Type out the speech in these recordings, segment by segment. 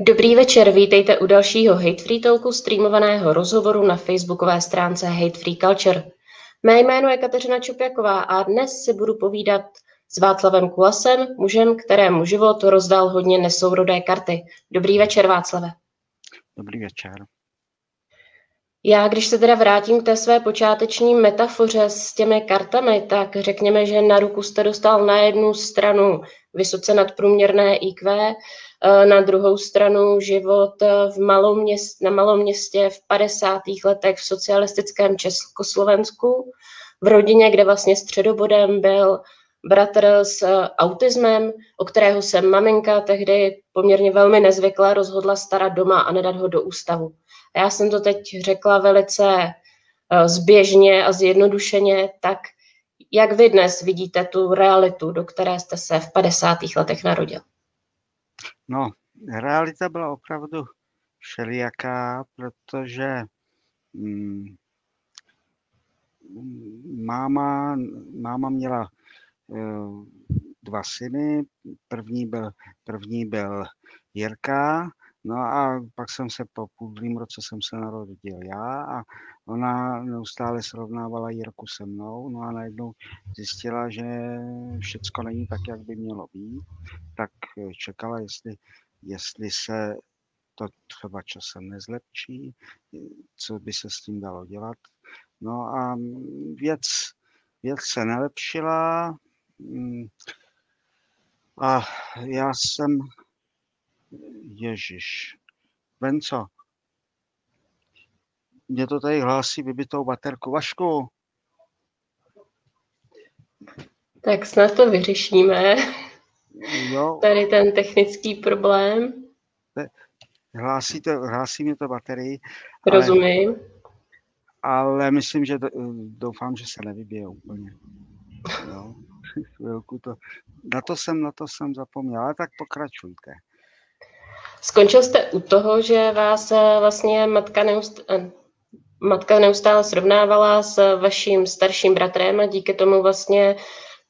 Dobrý večer, vítejte u dalšího Hate Free Talku streamovaného rozhovoru na facebookové stránce Hate Free Culture. Mé jméno je Kateřina Čupjaková a dnes si budu povídat s Václavem Kulasem, mužem, kterému život rozdal hodně nesourodé karty. Dobrý večer, Václave. Dobrý večer. Já, když se teda vrátím k té své počáteční metafoře s těmi kartami, tak řekněme, že na ruku jste dostal na jednu stranu vysoce nadprůměrné IQ, eh, na druhou stranu život eh, v malom měst, na malom městě v 50. letech v socialistickém Československu, v rodině, kde vlastně středobodem byl bratr s eh, autismem, o kterého se maminka tehdy poměrně velmi nezvykle rozhodla starat doma a nedat ho do ústavu. Já jsem to teď řekla velice eh, zběžně a zjednodušeně, tak jak vy dnes vidíte tu realitu, do které jste se v 50. letech narodil? No, realita byla opravdu všelijaká, protože mm, máma, máma měla uh, dva syny. První byl, první byl Jirka No a pak jsem se po půlním roce jsem se narodil já a ona neustále srovnávala Jirku se mnou, no a najednou zjistila, že všecko není tak, jak by mělo být, tak čekala, jestli, jestli se to třeba časem nezlepší, co by se s tím dalo dělat. No a věc, věc se nelepšila mm, a já jsem Ježíš. Venco, mě to tady hlásí vybitou baterku. Vašku. Tak snad to vyřešíme. Jo. Tady ten technický problém. Hlásí, to, hlásí mě to baterii. Rozumím. Ale, ale myslím, že doufám, že se nevybije úplně. Jo. Chvilku to, na to jsem, na to jsem zapomněl, ale tak pokračujte. Skončil jste u toho, že vás eh, vlastně matka, neust, eh, matka neustále srovnávala s vaším starším bratrem a díky tomu vlastně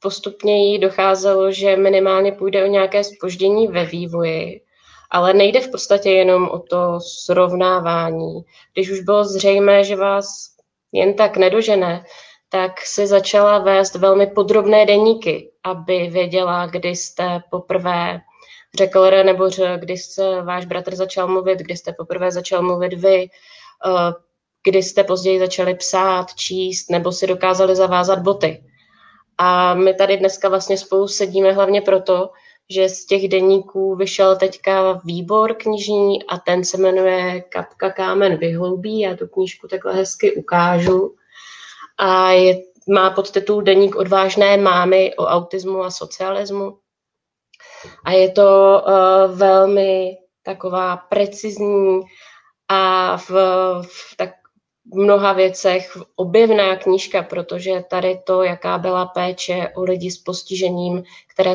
postupně jí docházelo, že minimálně půjde o nějaké spoždění ve vývoji. Ale nejde v podstatě jenom o to srovnávání. Když už bylo zřejmé, že vás jen tak nedožené, tak si začala vést velmi podrobné deníky, aby věděla, kdy jste poprvé řekl re nebo ř, kdy se váš bratr začal mluvit, kdy jste poprvé začal mluvit vy, eh, kdy jste později začali psát, číst nebo si dokázali zavázat boty. A my tady dneska vlastně spolu sedíme hlavně proto, že z těch denníků vyšel teďka výbor knižní a ten se jmenuje Kapka kámen vyhloubí. Já tu knížku takhle hezky ukážu. A je, má podtitul Deník odvážné mámy o autismu a socialismu. A je to uh, velmi taková precizní a v, v tak mnoha věcech objevná knížka, protože tady to, jaká byla péče o lidi s postižením, které,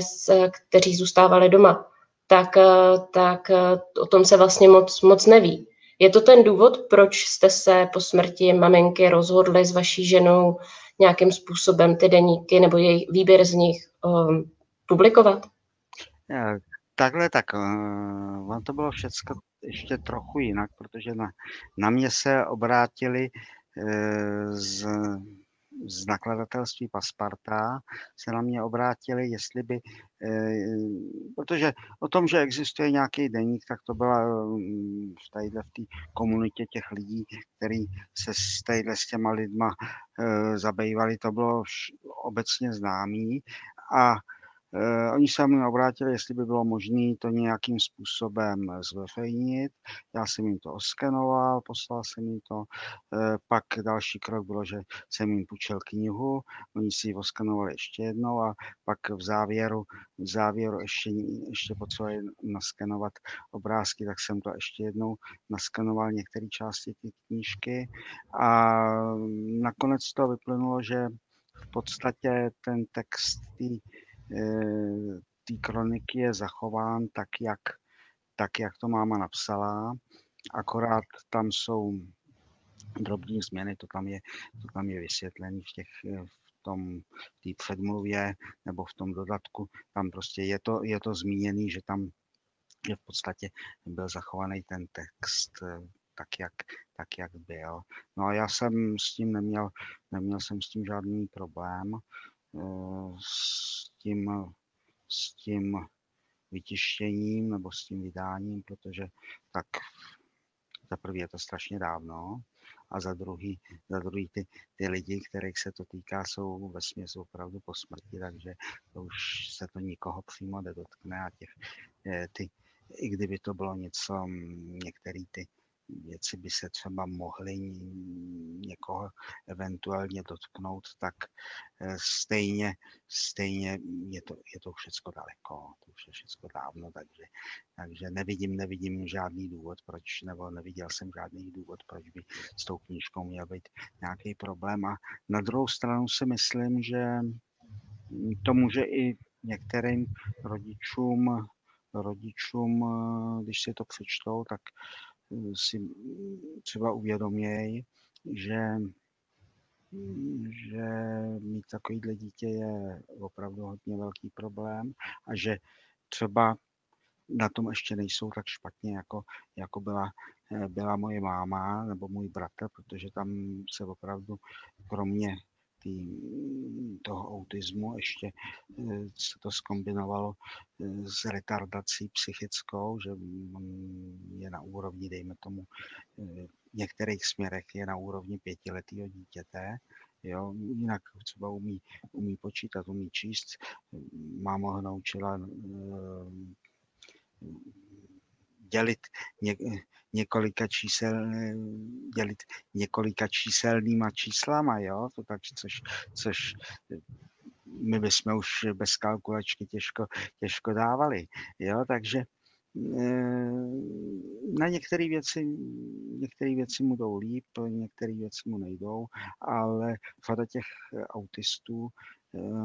kteří zůstávali doma, tak, eh, tak eh, o tom se vlastně moc, moc neví. Je to ten důvod, proč jste se po smrti maminky rozhodli s vaší ženou nějakým způsobem ty deníky nebo její výběr z nich um, publikovat? Takhle tak, uh, on to bylo všechno ještě trochu jinak, protože na, na mě se obrátili uh, z, z nakladatelství Pasparta, se na mě obrátili, jestli by, protože o tom, že existuje nějaký deník, tak to byla um, v téhle v té komunitě těch lidí, který se s, téhle, s těma lidma zabývali, to bylo obecně známý. A Uh, oni se mnou obrátili, jestli by bylo možné to nějakým způsobem zveřejnit. Já jsem jim to oskenoval, poslal jsem jim to. Uh, pak další krok bylo, že jsem jim půjčil knihu, oni si ji oskenovali ještě jednou a pak v závěru, v závěru ještě, ještě potřebovali naskenovat obrázky, tak jsem to ještě jednou naskenoval některé části té knížky a nakonec to vyplynulo, že v podstatě ten text Eh, té kroniky je zachován tak jak, tak, jak to máma napsala, akorát tam jsou drobné změny, to tam je, to tam je vysvětlené v těch, eh, v tom, v té předmluvě nebo v tom dodatku, tam prostě je to, je to zmíněný, že tam že v podstatě byl zachovaný ten text tak, jak, tak, jak byl. No a já jsem s tím neměl, neměl jsem s tím žádný problém, s tím, s tím vytištěním nebo s tím vydáním, protože tak za prvý je to strašně dávno a za druhý, za druhý ty, ty lidi, kterých se to týká, jsou ve směs opravdu po smrti, takže to už se to nikoho přímo nedotkne a těch, eh, ty, i kdyby to bylo něco, některý ty věci by se třeba mohly někoho eventuálně dotknout, tak eh, stejně, stejně je to, je to všechno daleko, to už je všechno dávno, takže, takže nevidím, nevidím žádný důvod, proč, nebo neviděl jsem žádný důvod, proč by s tou knížkou měl být nějaký problém. A na druhou stranu si myslím, že to může i některým rodičům rodičům, eh, když si to přečtou, tak si třeba uvědoměj, že, že mít takovýhle dítě je opravdu hodně velký problém a že třeba na tom ještě nejsou tak špatně, jako, jako byla, byla moje máma nebo můj bratr, protože tam se opravdu kromě tý, toho autismu ještě eh, se to skombinovalo eh, s retardací psychickou, že je na úrovni, dejme tomu, eh, v některých směrech je na úrovni pětiletého dítěte, Jo, jinak třeba umí, umí počítat, umí číst. Máma ho naučila dělit ně, několika čísel, dělit několika číselnýma číslama, jo, to tak, což, což my bychom už bez kalkulačky těžko, těžko dávali, jo, takže eh, na některé věci, některé věci mu jdou líp, některé věci mu nejdou, ale řada těch autistů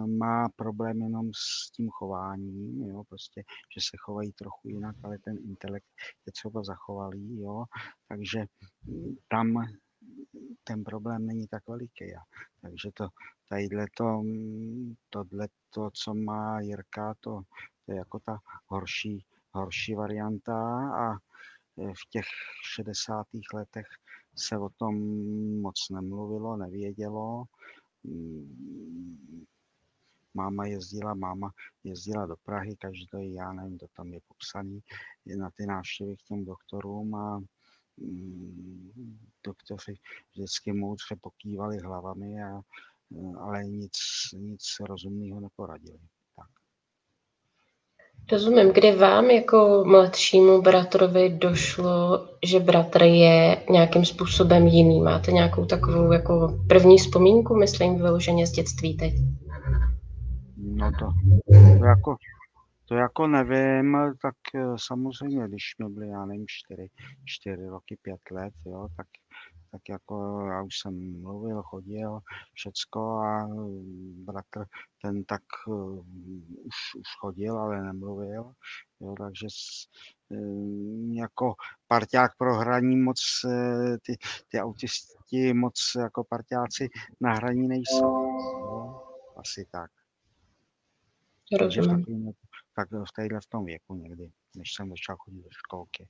má problém jenom s tím chováním, jo, prostě, že se chovají trochu jinak, ale ten intelekt je třeba zachovalý, jo, takže mm, tam ten problém není tak veliký. Takže to, tadyhle to, mm, tohle to, co má Jirka, to, to je jako ta horší, horší varianta a eh, v těch 60. letech se o tom moc nemluvilo, nevědělo. Máma jezdila, máma jezdila do Prahy každý, já nevím, to tam je popsaný, na ty návštěvy k těm doktorům a mm, doktoři vždycky moudře pokývali hlavami, a, ale nic, nic rozumného neporadili. Tak. Rozumím, kdy vám jako mladšímu bratrovi došlo, že bratr je nějakým způsobem jiný? Máte nějakou takovou jako první vzpomínku, myslím, vyloženě z dětství teď? No to, to jako, to jako nevím, tak eh, samozřejmě, když mi byly, já nevím, čtyři, čtyři roky, pět let, jo, tak, tak jako já už jsem mluvil, chodil, všecko a mm, bratr ten tak uh, už, už chodil, ale nemluvil, jo, takže jako parťák pro hraní moc, ty, ty autisti moc jako parťáci na hraní nejsou, jo, asi tak. Takže v, takovým, tak v téhle v tom věku někdy, než jsem začal chodit do školky.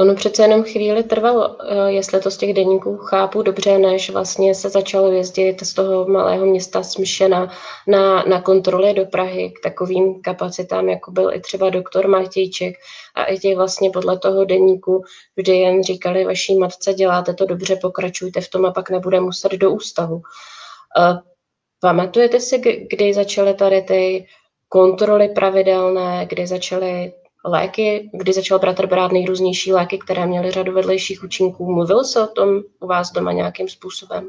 Ono přece jenom chvíli trvalo, eh, jestli to z těch denníků chápu dobře, než vlastně se začalo jezdit z toho malého města Smšena na, na kontroly do Prahy k takovým kapacitám, jako byl i třeba doktor Matějček a i těch vlastně podle toho denníku vždy jen říkali vaší matce, děláte to dobře, pokračujte v tom a pak nebude muset do ústavu. Eh, Pamatujete si, kdy začaly tady ty kontroly pravidelné, kdy začaly léky, kdy začal bratr brát nejrůznější léky, které měly řadu vedlejších účinků. Mluvil se o tom u vás doma nějakým způsobem?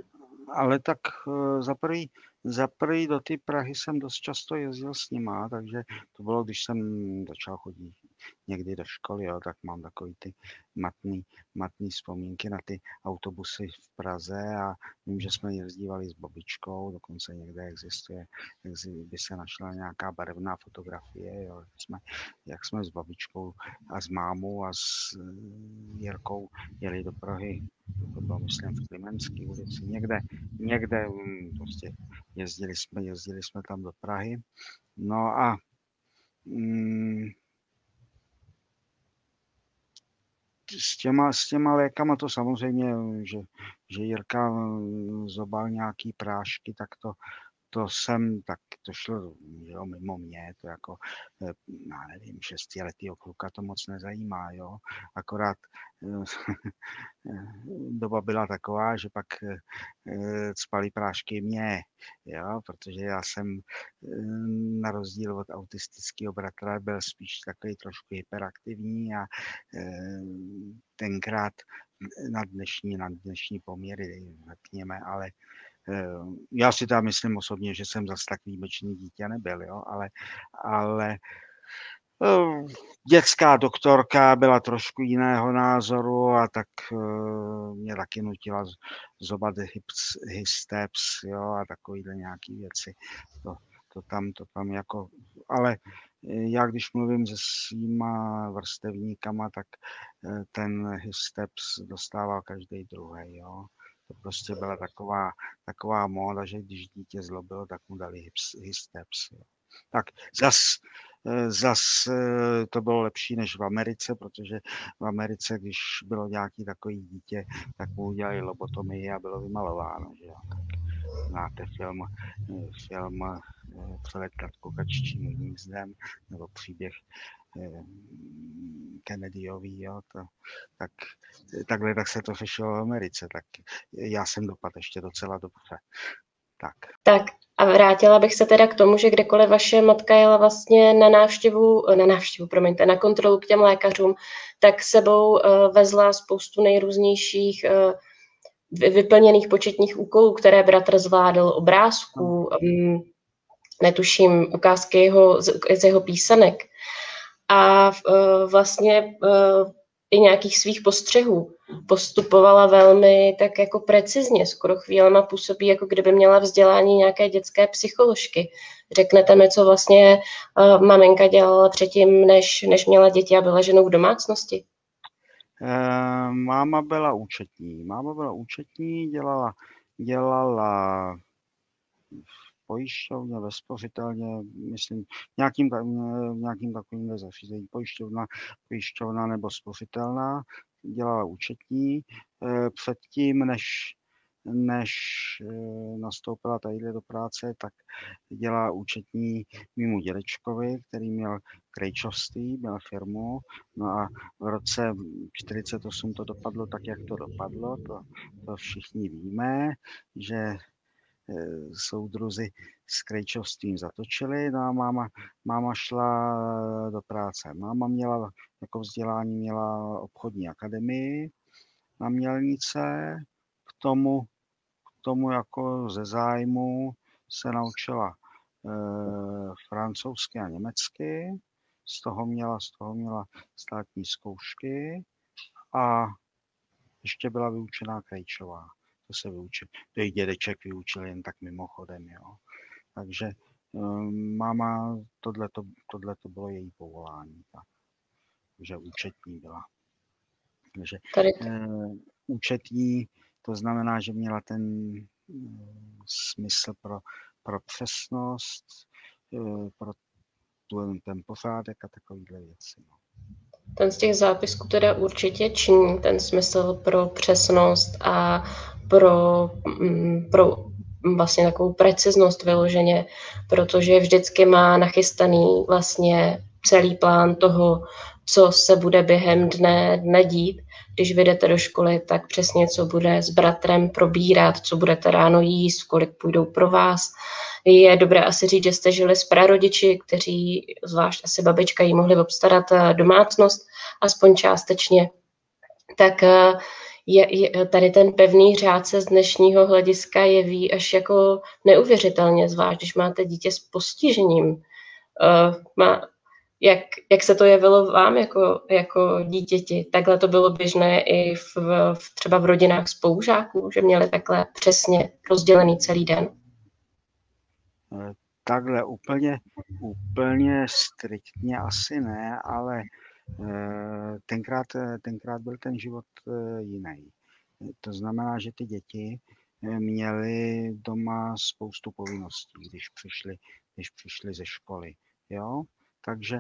Ale tak uh, za prvý, za prvý do té Prahy jsem dost často jezdil s nima, takže to bylo, když jsem začal chodit někdy do školy, jo, tak mám takový ty matný, matný vzpomínky na ty autobusy v Praze a vím, že jsme jezdívali s babičkou, dokonce někde existuje, by se našla nějaká barevná fotografie, jo, jak, jsme, jak jsme s babičkou a s mámou a s eh, Jirkou jeli do Prahy, to bylo myslím v Klimenské ulici, někde, někde hm, prostě jezdili jsme, jezdili jsme tam do Prahy. No a mm, s těma, s těma lékama to samozřejmě, že, že Jirka zobal nějaký prášky, tak to, to jsem, tak to šlo jo, mimo mě, to jako, eh, já nevím, šestiletýho kluka to moc nezajímá, jo, akorát eh, doba byla taková, že pak eh, spali prášky mě, jo, protože já jsem na rozdíl od autistického bratra byl spíš takový trošku hyperaktivní a tenkrát na dnešní, na dnešní poměry, řekněme, ale Eh, já si tam myslím osobně, že jsem zase tak výjimečný dítě nebyl, jo, ale, ale eh, dětská doktorka byla trošku jiného názoru a tak eh, mě taky nutila zobat hysteps, jo, a takovýhle nějaký věci. To, to tam, to tam jako, ale já když mluvím se svýma vrstevníkama, tak ten hysteps dostával každý druhý, jo. To prostě byla taková, taková móda, že když dítě zlobilo, tak mu dali hysteps. Tak zas, eh, zas eh, to bylo lepší než v Americe, protože v Americe, když bylo nějaký takový dítě, tak mu udělali lobotomii a bylo vymalováno. Že jo. Tak znáte film, eh, film Přelet nad kukaččím hnízdem, nebo příběh Kennedyový, jo, to, tak takhle tak se to řešilo v Americe, tak já jsem dopadl ještě docela dobře. Tak. Tak a vrátila bych se teda k tomu, že kdekoliv vaše matka jela vlastně na návštěvu, na návštěvu, promiňte, na kontrolu k těm lékařům, tak sebou uh, vezla spoustu nejrůznějších uh, vyplněných početních úkolů, které bratr zvládl, obrázků, um, netuším, ukázky jeho, z jeho písanek a uh, vlastně uh, i nějakých svých postřehů postupovala velmi tak jako precizně, skoro chvílema působí, jako kdyby měla vzdělání nějaké dětské psycholožky. Řeknete mi, co vlastně uh, maminka dělala předtím, než, než měla děti a byla ženou v domácnosti? Uh, máma byla účetní. Máma byla účetní, dělala, dělala pojišťovně, ve spořitelně, myslím, nějakým, nějakým takovým zařízení, pojišťovna, pojišťovna nebo spořitelná, dělala účetní. Eh, předtím, než než eh, nastoupila tady do práce, tak dělá účetní mimo dědečkovi, který měl krejčovství, měl firmu. No a v roce 48 to dopadlo tak, jak to dopadlo. To, to všichni víme, že Eh, soudruzi s krejčovstvím zatočili, no a máma, máma šla do práce. Máma měla jako vzdělání měla obchodní akademii na Mělnice, k tomu, k tomu jako ze zájmu se naučila e, francouzsky a německy, z toho měla, z toho měla státní zkoušky a ještě byla vyučená krejčová to se vyučil. To i dědeček vyučil jen tak mimochodem, jo. Takže um, máma, tohle to bylo její povolání, tak. Takže účetní byla. Takže uh, účetní, to znamená, že měla ten uh, smysl pro, pro přesnost, uh, pro ten pořádek a takovéhle věci. No. Ten z těch zápisků teda určitě činí ten smysl pro přesnost a pro, mm, pro vlastně takovou preciznost vyloženě, protože vždycky má nachystaný vlastně celý plán toho, co se bude během dne, dne dít. Když vyjdete do školy, tak přesně co bude s bratrem probírat, co budete ráno jíst, kolik půjdou pro vás. Je dobré asi říct, že jste žili s prarodiči, kteří, zvlášť asi babička, jí mohli obstarat eh, domácnost, aspoň částečně. Tak eh, je, je, tady ten pevný řád se z dnešního hlediska jeví až jako neuvěřitelně, zvlášť když máte dítě s postižením. Uh, má, jak, jak se to jevilo vám jako, jako dítěti? Takhle to bylo běžné i v, v, třeba v rodinách spolužáků, že měli takhle přesně rozdělený celý den? Eh, takhle úplně, úplně striktně asi ne, ale Eh, tenkrát, eh, tenkrát byl ten život jiný. To znamená, že ty děti měly doma spoustu povinností, když přišli, když přišli ze školy. Jo? Takže,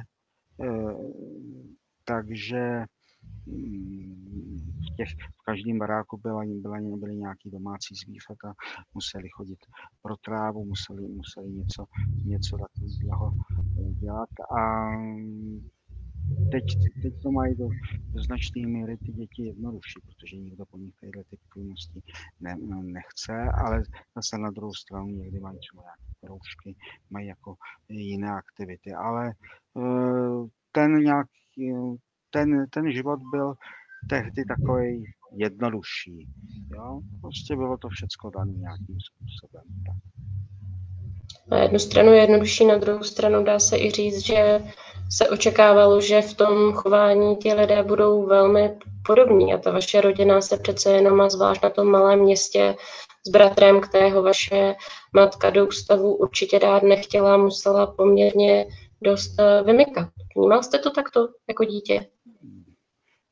takže mm, v, těch, v každém baráku byla, byla, byly nějaký domácí zvířata, museli chodit pro trávu, museli, museli něco, něco takového dělat a teď, teď to mají do, do značné míry ty děti jednodušší, protože nikdo po nich tyhle ty povinnosti ne, nechce, ale zase na druhou stranu někdy mají třeba nějaké kroužky, mají jako jiné aktivity, ale eh, ten nějak, ten, ten život byl tehdy takový jednodušší. Jo? Prostě bylo to všecko dané nějakým způsobem. Tak. Na jednu stranu je jednodušší, na druhou stranu dá se i říct, že se očekávalo, že v tom chování ti lidé budou velmi podobní a ta vaše rodina se přece jenom a zvlášť na tom malém městě s bratrem, kterého vaše matka do ústavu určitě dát nechtěla, musela poměrně dost eh, vymykat. Vnímal jste to takto jako dítě?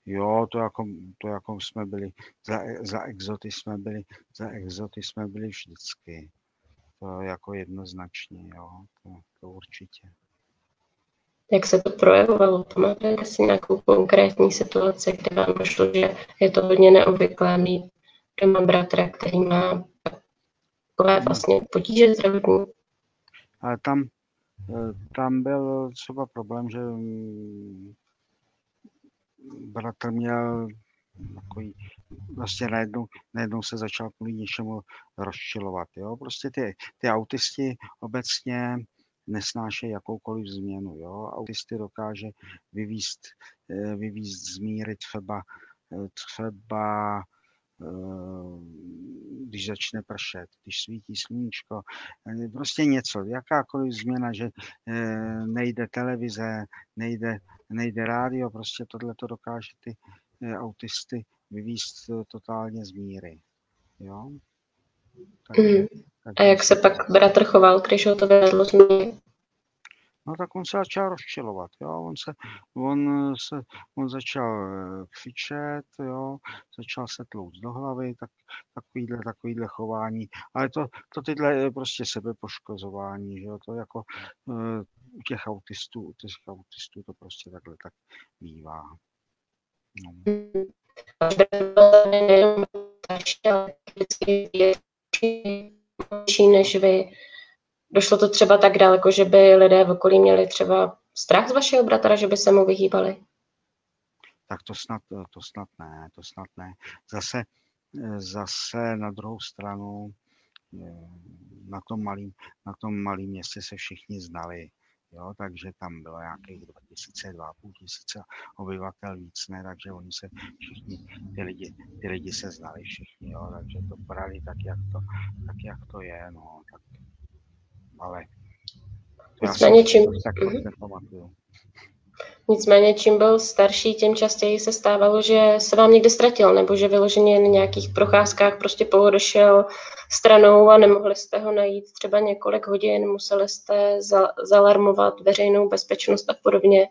Jo, to jako, to jako jsme byli, za, za exoty jsme byli, za exoty jsme byli vždycky. To jako jednoznačně, jo, to, to určitě. Jak se to projevovalo? Pamatujete si nějakou konkrétní situaci, kde vám došlo, že je to hodně neobvyklé mít doma bratra, který má takové vlastně potíže zdravotní? Ale tam, eh, tam byl třeba problém, že mm, bratr měl takový, vlastně najednou, najednou se začal kvůli něčemu rozčilovat. Jo? Prostě ty, ty autisti obecně nesnášejí jakoukoliv změnu. Jo? Autisty dokáže vyvíst, eh, vyvíst z míry třeba, eh, třeba eh, když začne pršet, když svítí sluníčko, prostě něco, jakákoliv změna, že nejde televize, nejde, nejde rádio, prostě tohle to dokáže ty autisty vyvíst totálně z míry. Jo? Takže, mm. A jak se pak bratr choval, když ho to vedlo z míry? No tak on se začal rozčilovat, jo, on se, on se, on začal eh, křičet, jo, začal se tlouct do hlavy, tak, takovýhle, takovýhle chování, ale to, to tyhle je prostě sebepoškozování, že jo, to jako u těch autistů, u těch autistů to prostě takhle tak bývá. No. než vy. Došlo to třeba tak daleko, že by lidé v okolí měli třeba strach z vašeho bratra, že by se mu vyhýbali? Tak to snad, to snad ne, to snad ne. Zase, zase na druhou stranu na tom malým, na tom malým městě se všichni znali. Jo, takže tam bylo nějakých 2000, 2,5 tisíce obyvatel víc, ne, takže oni se všichni, ty lidi, ty lidi se znali všichni, jo, takže to brali tak, jak to, tak, jak to je, no, tak, ale to Nicméně, čím... tak mm-hmm. nepamatuju. Nicméně, čím byl starší, tím častěji se stávalo, že se vám někde ztratil, nebo že vyloženě na nějakých procházkách prostě pohodošel stranou a nemohli jste ho najít třeba několik hodin, museli jste za, zalarmovat veřejnou bezpečnost a podobně.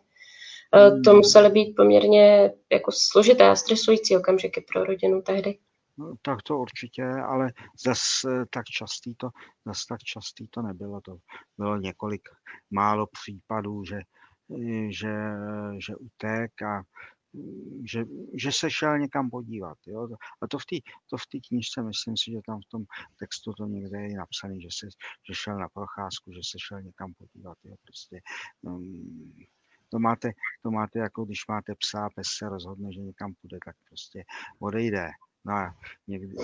Hmm. To musely být poměrně jako složité a stresující okamžiky pro rodinu tehdy. No, tak to určitě, ale zase tak častý to, zase tak častý to nebylo. To bylo několik málo případů, že že, že utek a že, že se šel někam podívat. Jo? A to v té to v knižce, myslím si, že tam v tom textu to někde je napsané, že, se, že šel na procházku, že se šel někam podívat. Jo? Prostě, um, to máte, to máte jako když máte psa, pes se rozhodne, že někam půjde, tak prostě odejde. No a někdy,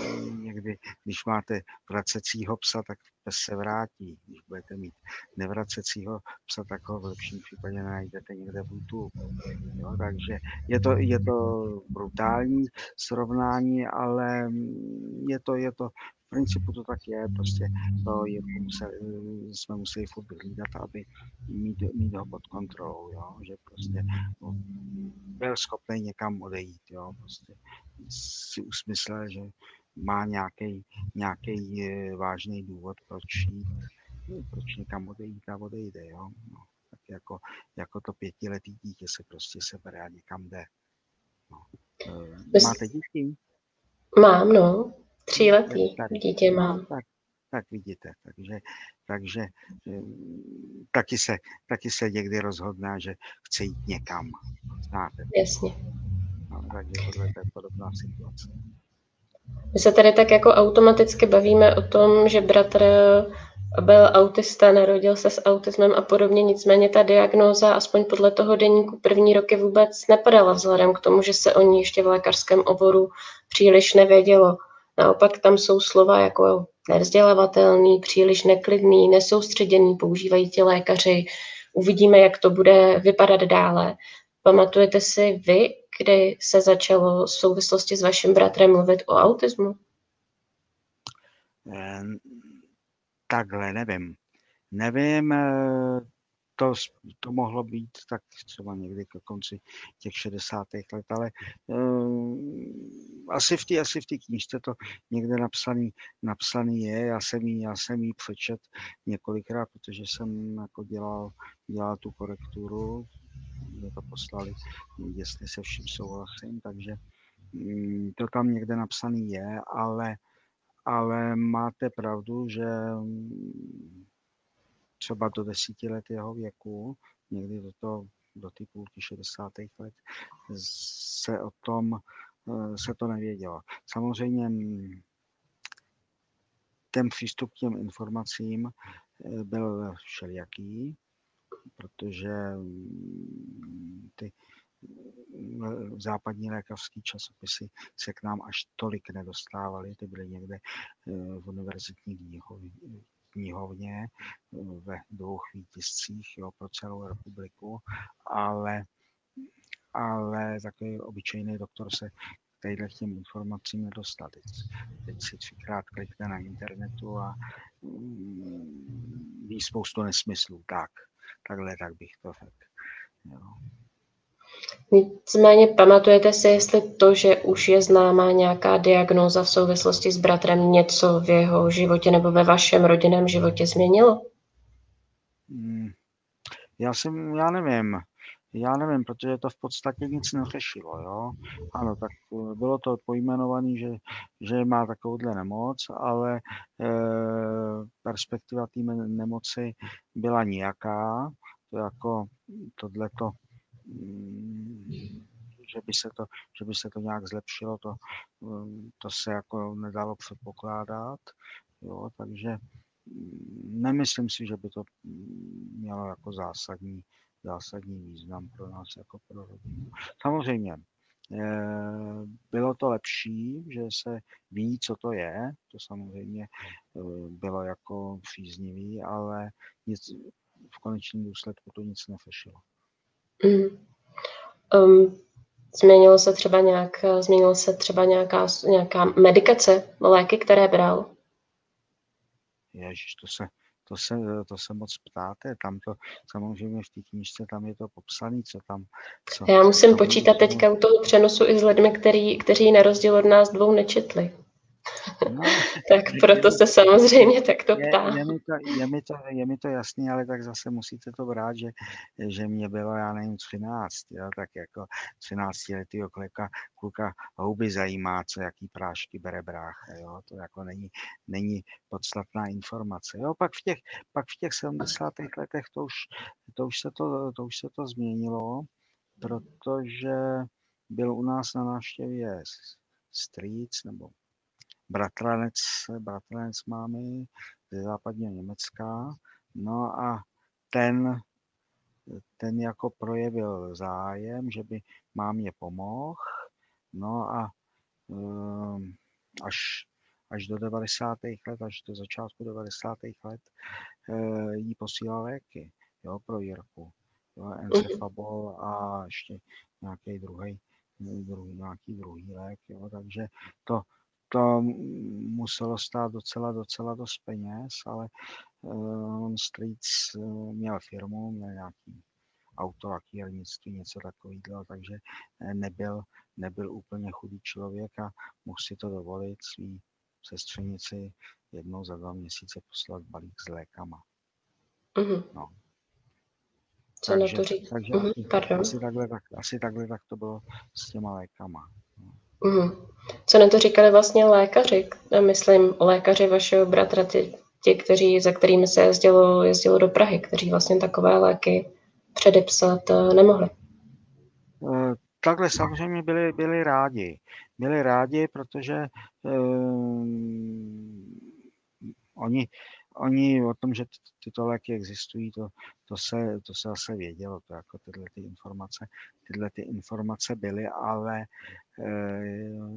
někdy, když máte vracecího psa, tak pes se vrátí. Když budete mít nevracecího psa, tak ho v lepším případě najdete někde v YouTube. Jo, takže je to, je to brutální srovnání, ale je to, je to principu to tak je, prostě to je, museli, jsme museli furt hlídat, aby mít, mít ho pod kontrolou, jo? že prostě no, byl schopný někam odejít, jo? prostě si usmyslel, že má nějaký, nějaký eh, vážný důvod, proč proč někam odejít a odejde, jo. No, tak jako, jako to pětiletý dítě se prostě sebere a někam jde. No. Eh, máte děti? Mám, no. Tříletý tak, dítě mám. Tak, tak vidíte, takže, takže eh, taky, se, taky se někdy rozhodne, že chce jít někam. Znáte. Jasně. No, takže tohle je podobná situace. My se tady tak jako automaticky bavíme o tom, že bratr byl autista, narodil se s autismem a podobně, nicméně ta diagnóza, aspoň podle toho deníku, první roky vůbec nepadala vzhledem k tomu, že se o ní ještě v lékařském oboru příliš nevědělo. Naopak tam jsou slova jako nevzdělavatelný, příliš neklidný, nesoustředěný, používají ti lékaři. Uvidíme, jak to bude vypadat dále. Pamatujete si vy, kdy se začalo v souvislosti s vaším bratrem mluvit o autismu? Takhle, nevím. Nevím, eh, to, to mohlo být tak třeba někdy ke konci těch 60. let, ale uh, asi v té asi v té knížce to někde napsaný, napsaný je. Já jsem jí, já jsem jí přečet několikrát, protože jsem jako dělal, dělal tu korekturu, mě to poslali, jestli se vším souhlasím, takže um, to tam někde napsaný je, ale ale máte pravdu, že mm, třeba do desíti let jeho věku, někdy do, to, do ty půlky 60. let, se o tom eh, se to nevědělo. Samozřejmě mm, ten přístup k těm informacím eh, byl všelijaký, protože mm, ty západní lékařské časopisy se k nám až tolik nedostávaly, ty byly někde eh, v univerzitní knihovně eh, ve dvou výtiscích jo, pro celou republiku, ale, ale takový obyčejný doktor se tadyhle k těm informacím nedostat. Teď, teď si třikrát klikne na internetu a mm, ví spoustu nesmyslů. Tak, takhle tak bych to řekl. Nicméně pamatujete si, jestli to, že už je známá nějaká diagnóza v souvislosti s bratrem, něco v jeho životě nebo ve vašem rodinném životě změnilo? Hmm. Já jsem, já nevím. Já nevím, protože to v podstatě nic neřešilo, jo. Ano, tak eh, bylo to pojmenované, že, že má takovouhle nemoc, ale e, perspektiva té nemoci byla nějaká, to jako tohleto že by se to, že by se to nějak zlepšilo, to, mm, to se jako nedalo předpokládat. Jo, takže mm, nemyslím si, že by to mělo jako zásadní, zásadní význam pro nás jako pro rodinu. Samozřejmě, eh, bylo to lepší, že se ví, co to je, to samozřejmě eh, bylo jako příznivý, ale nic, v konečném důsledku to nic nefešilo. Mm. Um, změnilo se třeba nějak, změnilo se třeba nějaká, nějaká medikace, léky, které bral? Ježiš, to se, to se, to se moc ptáte, tam to samozřejmě v té knížce tam je to popsané, co tam... Co, Já musím co počítat teďka u toho přenosu i s lidmi, který, kteří na rozdíl od nás dvou nečetli. No, tak proto se samozřejmě takto ptá. Je, je, mi to, je, mi to, je mi to jasný, ale tak zase musíte to brát, že, že mě bylo, já nevím, 13, jo, tak jako 13 letý kluka, kluka houby zajímá, co jaký prášky bere brácha, jo, to jako není, není podstatná informace. Jo, pak v těch, pak v těch 70. letech to už, to už, se to, to už se to změnilo, protože byl u nás na návštěvě strýc nebo bratranec, bratranec mámy ze západního Německa. No a ten, ten jako projevil zájem, že by mámě pomohl. No a um, až, až do 90. let, až do začátku 90. let uh, jí posílal léky jo, pro Jirku. Jo, mhm. encefabol a ještě nějaký druhý, druhý, nějaký druhý lék. Jo, takže to, to muselo stát docela, docela dost peněz, ale uh, on Streets uh, měl firmu, měl nějaký auto, lakírnictví, něco takového, takže eh, nebyl, nebyl úplně chudý člověk a mohl si to dovolit svý sestřenici jednou za dva měsíce poslat balík s lékama. Mm-hmm. No. Co takže, na to říct? Takže mm-hmm, asi, takhle, tak, asi takhle tak to bylo s těma lékama. Mm. Co na to říkali vlastně lékaři? Myslím, lékaři vašeho bratra, ti, ti kteří, za kterými se jezdilo, jezdilo do Prahy, kteří vlastně takové léky předepsat eh, nemohli. Eh, takhle samozřejmě byli, byli rádi. Byli rádi, protože um, oni, oni o tom, že tyto léky existují, to, to, se, to se zase vědělo, to jako tyhle ty informace, tyhle ty informace byly, ale e,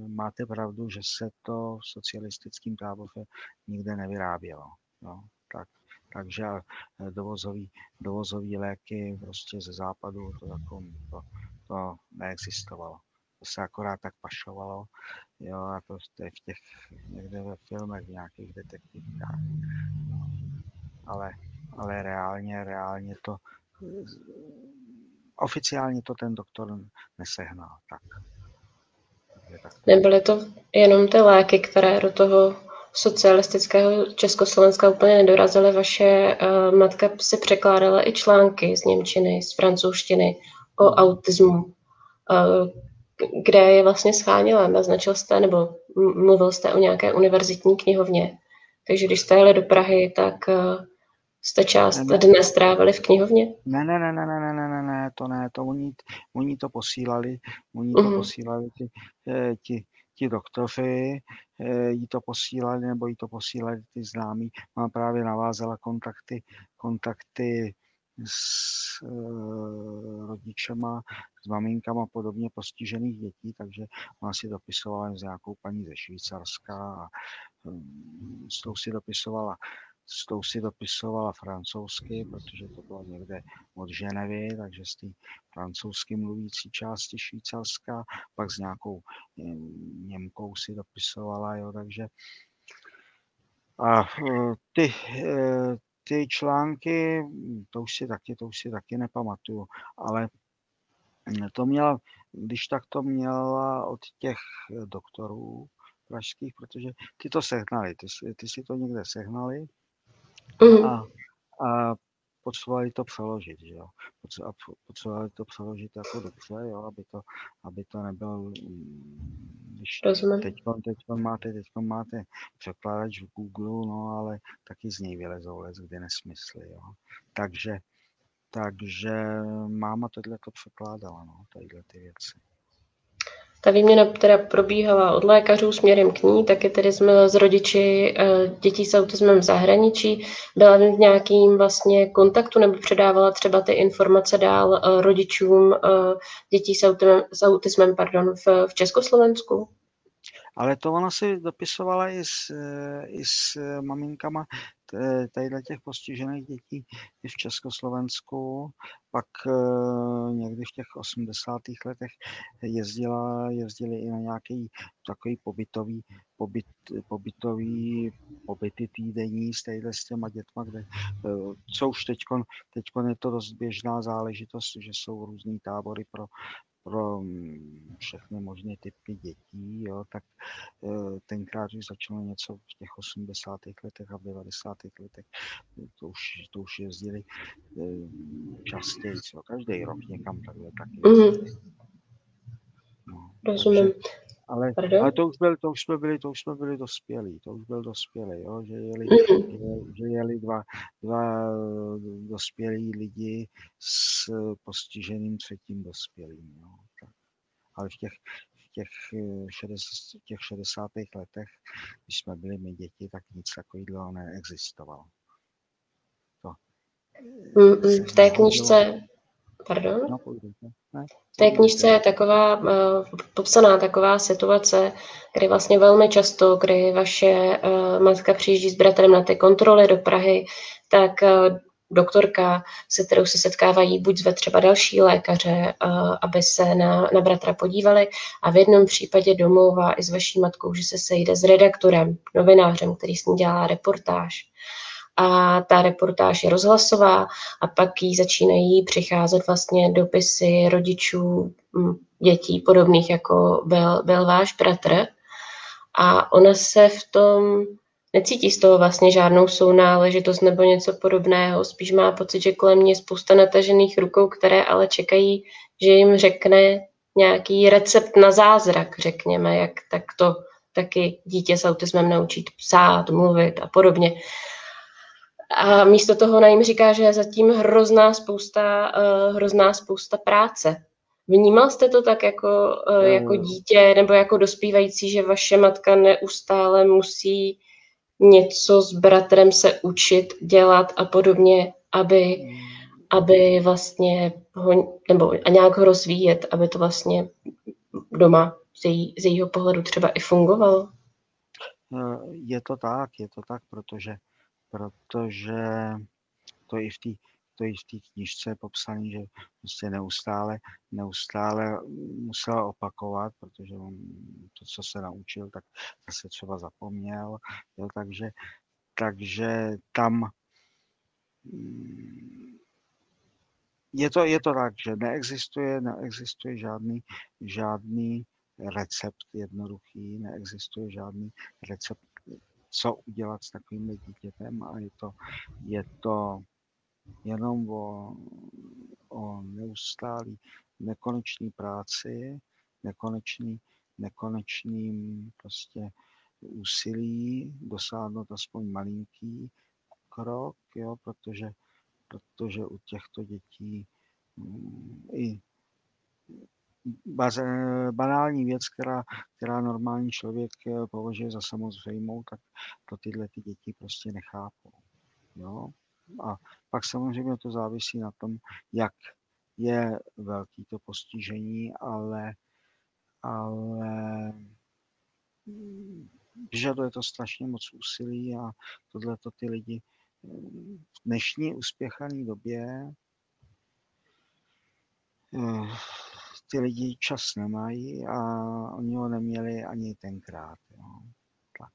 máte pravdu, že se to v socialistickém táboře nikde nevyrábělo. No, tak, takže dovozový, dovozový léky prostě ze západu, to, jako, to, to neexistovalo. To se akorát tak pašovalo, jo, a to je v těch, někde ve filmech, v nějakých detektivkách. No. Ale, ale reálně, reálně to, oficiálně to ten doktor nesehnal. Tak. Nebyly to jenom ty léky, které do toho socialistického Československa úplně nedorazily. Vaše uh, matka si překládala i články z Němčiny, z francouzštiny o autismu. Uh, kde je vlastně scháněla. Naznačil jste nebo mluvil jste o nějaké univerzitní knihovně. Takže když jste jeli do Prahy, tak eh, jste část ne, dne strávili v knihovně? Ne, ne, ne, ne, ne, ne, ne, ne, to ne, to oni, oni to posílali, oni to mm-hmm. posílali ti, eh, ti, ti doktoři, eh, jí to posílali nebo jí to posílali ty známí. Mám právě navázala kontakty, kontakty s e, rodičema, s maminkama podobně postižených dětí, takže ona si dopisovala s nějakou paní ze Švýcarska a hm, s tou si dopisovala s tou si dopisovala francouzsky, protože to bylo někde od Ženevy, takže z té francouzsky mluvící části Švýcarska, pak s nějakou hm, Němkou si dopisovala, jo, takže a e, ty, e, ty články, to už si taky, to už si taky nepamatuju, ale to měla, když tak to měla od těch doktorů pražských, protože ty to sehnali, ty, ty si to někde sehnali mm. a, a potřebovali to přeložit, že jo. Potřebovali to přeložit jako dobře, jo, aby to, aby to nebyl, když teď, teď máte, teď máte překladač v Google, no ale taky z něj vylezou les, kde nesmysly, jo. Takže, takže máma tohle to překládala, no, tadyhle ty věci. Ta výměna teda probíhala od lékařů směrem k ní, taky tedy jsme s rodiči eh, dětí s autismem v zahraničí. Byla v nějakým vlastně kontaktu nebo předávala třeba ty informace dál eh, rodičům eh, dětí s autismem, s autismem pardon, v, v Československu? Ale to ona si dopisovala i s, i s maminkama tadyhle těch postižených dětí i v Československu. Pak někdy v těch 80. letech jezdila, jezdili i na nějaký takový pobytový, pobyt, pobytový pobyty týdenní s, tadyhle, s těma dětma, kde, co už teď je to dost běžná záležitost, že jsou různý tábory pro pro mm, všechny možné typy dětí, jo, tak eh, tenkrát už začalo něco v těch 80. letech a v 90. letech, to už, to už jezdili eh, častěji, každý rok někam takhle taky. Mm-hmm. No, Rozumím. Takže, ale, ale to, už byl, to už jsme byli, to už jsme byli dospělí, to už byl dospělý, jo, že jeli, mm-hmm. že, že jeli dva, dva dospělí lidi s postiženým třetím dospělým, jo. Tak. Ale v těch, v těch, 60, v těch 60. letech, když jsme byli my děti, tak nic takového neexistovalo. To, v té knižce, pardon? No, v té knižce je taková uh, popsaná taková situace, kdy vlastně velmi často, kdy vaše uh, matka přijíždí s bratrem na ty kontroly do Prahy, tak uh, doktorka, se kterou se setkávají, buď zve třeba další lékaře, aby se na, na bratra podívali a v jednom případě domlouvá i s vaší matkou, že se sejde s redaktorem, novinářem, který s ní dělá reportáž a ta reportáž je rozhlasová a pak jí začínají přicházet vlastně dopisy rodičů hm, dětí podobných, jako byl, byl váš bratr. A ona se v tom necítí z toho vlastně žádnou sounáležitost nebo něco podobného. Spíš má pocit, že kolem mě je spousta natažených rukou, které ale čekají, že jim řekne nějaký recept na zázrak, řekněme, jak tak to taky dítě s autismem naučit psát, mluvit a podobně. A místo toho ona jim říká, že je zatím hrozná spousta, uh, hrozná spousta práce. Vnímal jste to tak jako, eh, jako dítě nebo jako dospívající, že vaše matka neustále musí něco s bratrem se učit, dělat a podobně, aby, aby vlastně ho, nebo a nějak ho rozvíjet, aby to vlastně doma z, její, z jejího pohledu třeba i fungovalo? Eh, je to tak, je to tak, protože, protože to i v té to i v té knižce popsané, že prostě neustále, neustále musel opakovat, protože on to, co se naučil, tak zase třeba zapomněl, jo, takže, takže tam mm, je to, je to tak, že neexistuje, neexistuje žádný, žádný recept jednoduchý, neexistuje žádný recept, co udělat s takovým dítětem a je to, je to jenom o, o neustálý nekonečný práci, nekonečný, nekonečným prostě úsilí dosáhnout aspoň malinký krok, jo, protože, protože u těchto dětí mm, i banální věc, která, která normální člověk eh, považuje za samozřejmou, tak to tyhle ty děti prostě nechápou. Jo? A pak samozřejmě to závisí na tom, jak je velký to postižení, ale, ale vyžaduje to strašně moc úsilí a tohle to ty lidi v dnešní uspěchané době ty lidi čas nemají a oni ho neměli ani tenkrát. Jo. Tak.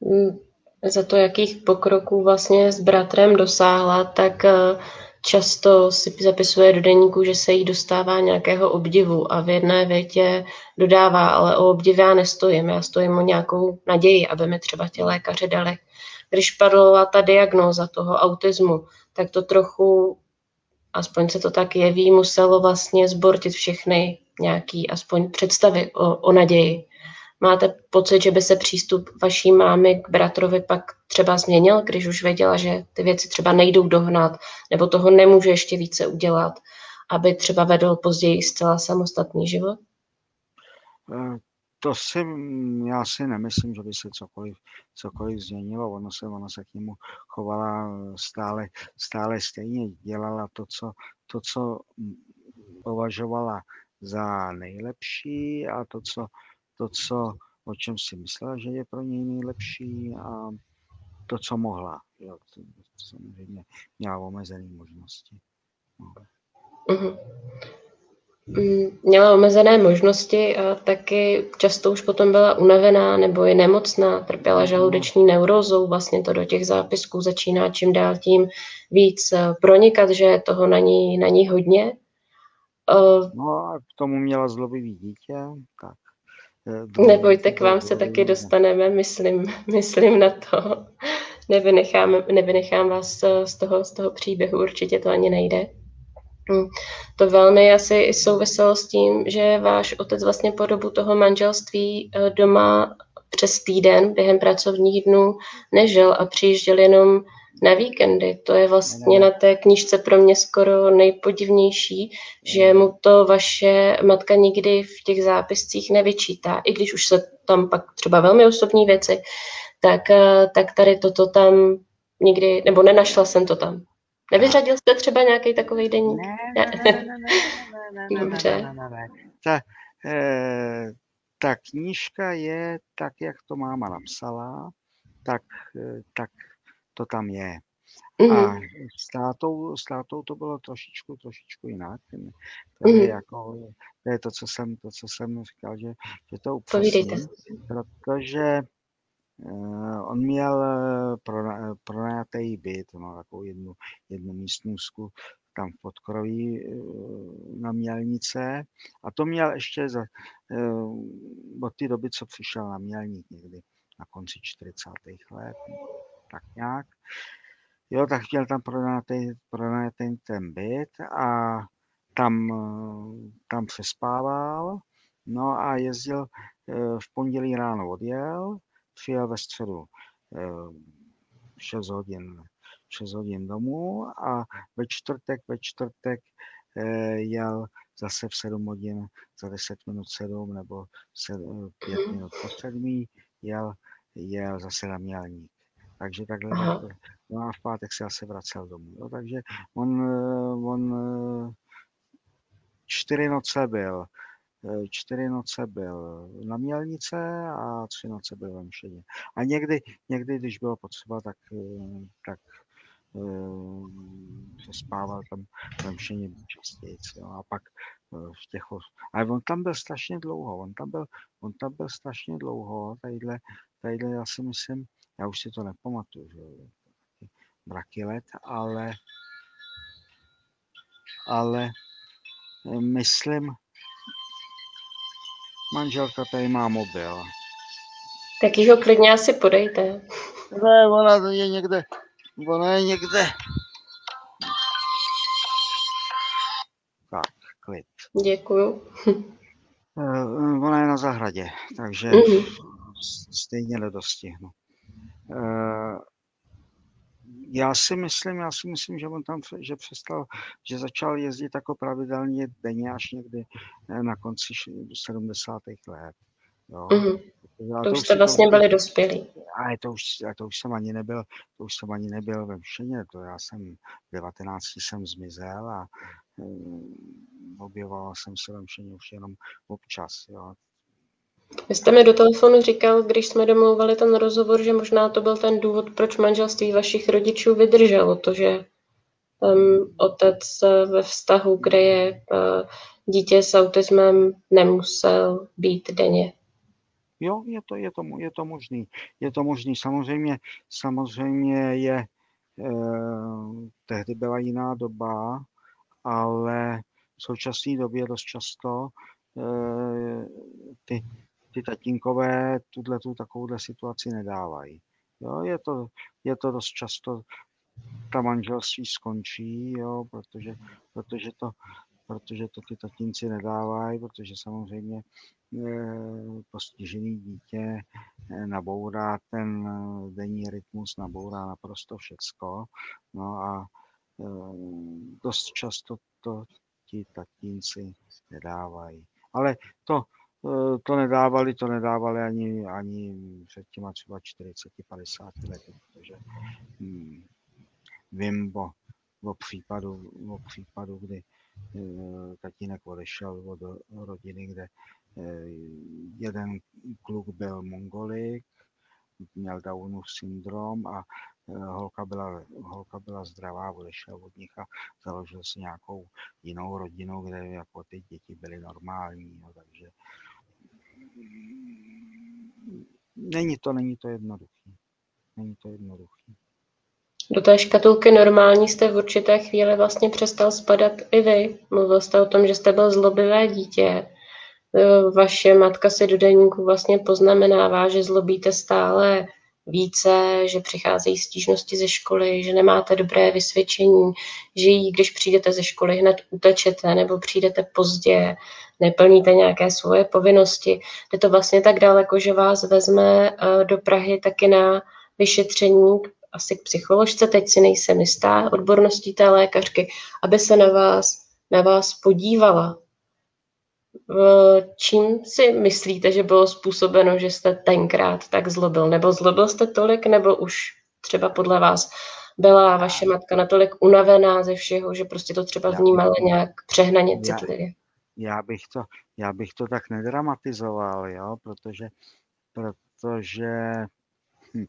Mm, za to, jakých pokroků vlastně s bratrem dosáhla, tak eh, často si zapisuje do deníku, že se jí dostává nějakého obdivu a v jedné větě dodává, ale o obdiv já nestojím, já stojím o nějakou naději, aby mi třeba ti lékaři dali. Když padla ta diagnóza toho autismu, tak to trochu, aspoň se to tak jeví, muselo vlastně zbortit všechny nějaký aspoň představy o, o naději. Máte pocit, že by se přístup vaší mámy k bratrovi pak třeba změnil, když už věděla, že ty věci třeba nejdou dohnat, nebo toho nemůže ještě více udělat, aby třeba vedl později zcela samostatný život? Eh, to si, já si nemyslím, že by se cokoliv, cokoliv změnilo. Ono se, ono se k němu chovala stále, stále stejně. Dělala to, co, to, co považovala za nejlepší a to, co to, co, o čem si myslela, že je pro něj nejlepší a to, co mohla. Jo, to samozřejmě měla omezené možnosti. No. Uh-huh. Měla omezené možnosti a taky často už potom byla unavená nebo je nemocná, trpěla žaludeční neurózou, vlastně to do těch zápisků začíná čím dál tím víc eh, pronikat, že je toho na ní, na ní hodně. Uh, no a k tomu měla zlobivý dítě, tak Eh, Nebojte, k vám se taky dostaneme, myslím, myslím na to. Nevynechám, nevynechám vás z toho, z toho příběhu, určitě to ani nejde. Hm. To velmi asi souviselo s tím, že váš otec vlastně po dobu toho manželství eh, doma přes týden během pracovních dnů nežil a přijížděl jenom na víkendy. To je vlastně na té knižce pro mě skoro nejpodivnější, že mu to vaše matka nikdy v těch zápiscích nevyčítá, i když už se tam pak třeba velmi osobní věci, tak, eh, tak tady toto tam nikdy, nebo nenašla jsem to tam. Nevyřadil jste třeba nějaký takový deník? Ne, ne, ne, ne, ne, ne, Dobře. Ne, ne, ne. Ta, eh, ta knížka je tak, jak to máma napsala, tak, eh, tak to tam je. Mm-hmm. A mhm. s tátou, s tátou to bylo trošičku, trošičku jinak. To je, mm-hmm. jako, to je to, co jsem, to, co jsem říkal, že, že to upřesním, protože uh, on měl eh, pro, pronajatý byt, no, takovou jednu, jednu místnůzku tam v podkroví na Mělnice a to měl ještě za, od té doby, co přišel na Mělník někdy na konci 40. let tak nějak. Jo, tak chtěl tam prodat ten, ten byt a tam, tam přespával. No a jezdil eh, v pondělí ráno odjel, přijel ve středu 6 eh, hodin, 6 hodin domů a ve čtvrtek, ve čtvrtek jel zase v 7 hodin za 10 minut 7 nebo 5 mhm. minut po 7 jel, jel zase na mělník. Takže takhle. No a v pátek se zase vracel domů. No, takže on, on čtyři noce byl čtyři noce byl na Mělnice a tři noce byl ve Mšeně. A někdy, někdy když bylo potřeba, tak, tak se spával tam ve Mšeně častěji. A pak v těch... Ale on tam byl strašně dlouho, on tam byl, on tam byl strašně dlouho, tadyhle, tadyhle já si myslím, já už si to nepamatuju, že mraky let, ale ale myslím, manželka tady má mobil. Tak ho klidně asi podejte. Ne, ona je někde, ona je někde. Tak, klid. Děkuju. Eh, ona je na zahradě, takže mm-hmm. stejně nedostihnu. Já si myslím, já si myslím, že on tam, že přestal, že začal jezdit jako pravidelně denně až někdy na konci 70. let. Jo. Mm-hmm. To, to už jste vlastně to, byli dospělí. A to už, a to už jsem ani nebyl, to už jsem ani nebyl ve Všeně, to já jsem v 19 jsem zmizel a um, objevoval jsem se ve Všeně už jenom občas. Jo. Vy jste mi do telefonu říkal, když jsme domlouvali ten rozhovor, že možná to byl ten důvod, proč manželství vašich rodičů vydrželo, to, že um, otec ve vztahu, kde je uh, dítě s autismem, nemusel být denně. Jo, je to, je to, je to možný. Je to možný. Samozřejmě, samozřejmě je, eh, tehdy byla jiná doba, ale v současné době dost často eh, ty ty tatínkové tuhle tu takovouhle situaci nedávají. Jo, je, to, je to dost často, ta manželství skončí, jo, protože, protože, to, protože to ty tatínci nedávají, protože samozřejmě e, postižený dítě e, nabourá ten e, denní rytmus, nabourá naprosto všecko. No a dost často to ti tatínci nedávají. Ale to, Eh, to nedávali, to nedávali ani, ani před těma třeba 40-50 lety, protože hmm, vím o, o, případu, o případu, kdy eh, tatínek odešel od rodiny, kde eh, jeden kluk byl mongolik, měl Downův syndrom a holka byla, holka byla zdravá, odešel od nich a založil si nějakou jinou rodinu, kde jako ty děti byly normální. No, takže není to, není to jednoduchý. Není to jednoduchý. Do té škatulky normální jste v určité chvíli vlastně přestal spadat i vy. Mluvil jste o tom, že jste byl zlobivé dítě. Vaše matka si do denníku vlastně poznamenává, že zlobíte stále více, že přicházejí stížnosti ze školy, že nemáte dobré vysvědčení, že jí, když přijdete ze školy, hned utečete nebo přijdete pozdě, neplníte nějaké svoje povinnosti. Jde to vlastně tak daleko, že vás vezme eh, do Prahy taky na vyšetření asi k psycholožce, teď si nejsem jistá odborností té lékařky, aby se na vás, na vás podívala. Čím si myslíte, že bylo způsobeno, že jste tenkrát tak zlobil? Nebo zlobil jste tolik, nebo už třeba podle vás byla vaše matka natolik unavená ze všeho, že prostě to třeba vnímala nějak přehnaně citlivě? já bych to, já bych to tak nedramatizoval, jo, protože, protože hm,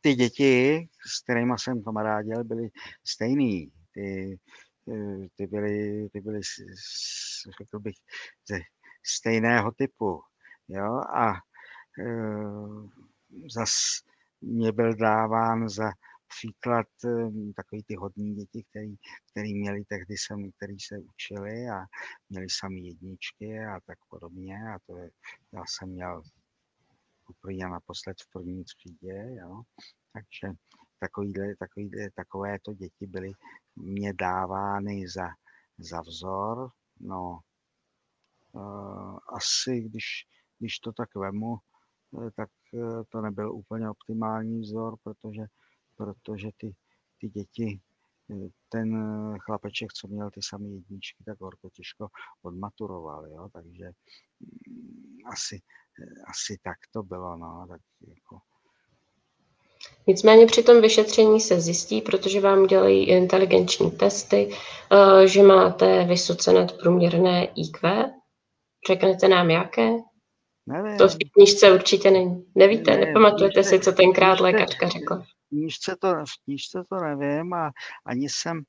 ty děti, s kterými jsem kamarádil, byly stejný. Ty, ty byly, ty byly, řekl bych, ze stejného typu. Jo? A e, zas mě byl dáván za příklad eh, takový ty hodní děti, který, který měli tehdy sem, který se učili a měli sami jedničky a tak podobně. A to je, já jsem měl úplně naposled v první třídě, jo. Takže takovýhle, takovýhle, takovéto děti byly mě dávány za, za vzor. No, asi když, když to tak vemu, eh, tak to nebyl úplně optimální vzor, protože protože ty, ty děti ten chlapeček, co měl ty samé jedničky, tak horko těžko odmaturoval, jo, takže mm, asi, asi tak to bylo, no, tak jako Nicméně při tom vyšetření se zjistí, protože vám dělají inteligenční testy, eh, že máte vysoce nadprůměrné IQ. Řeknete nám jaké? Nevím. To v knížce určitě není. Nevíte, ne, nepamatujete knížce, si, co tenkrát knížce, lékařka řekla. V knížce to, v knížce to nevím a ani jsem,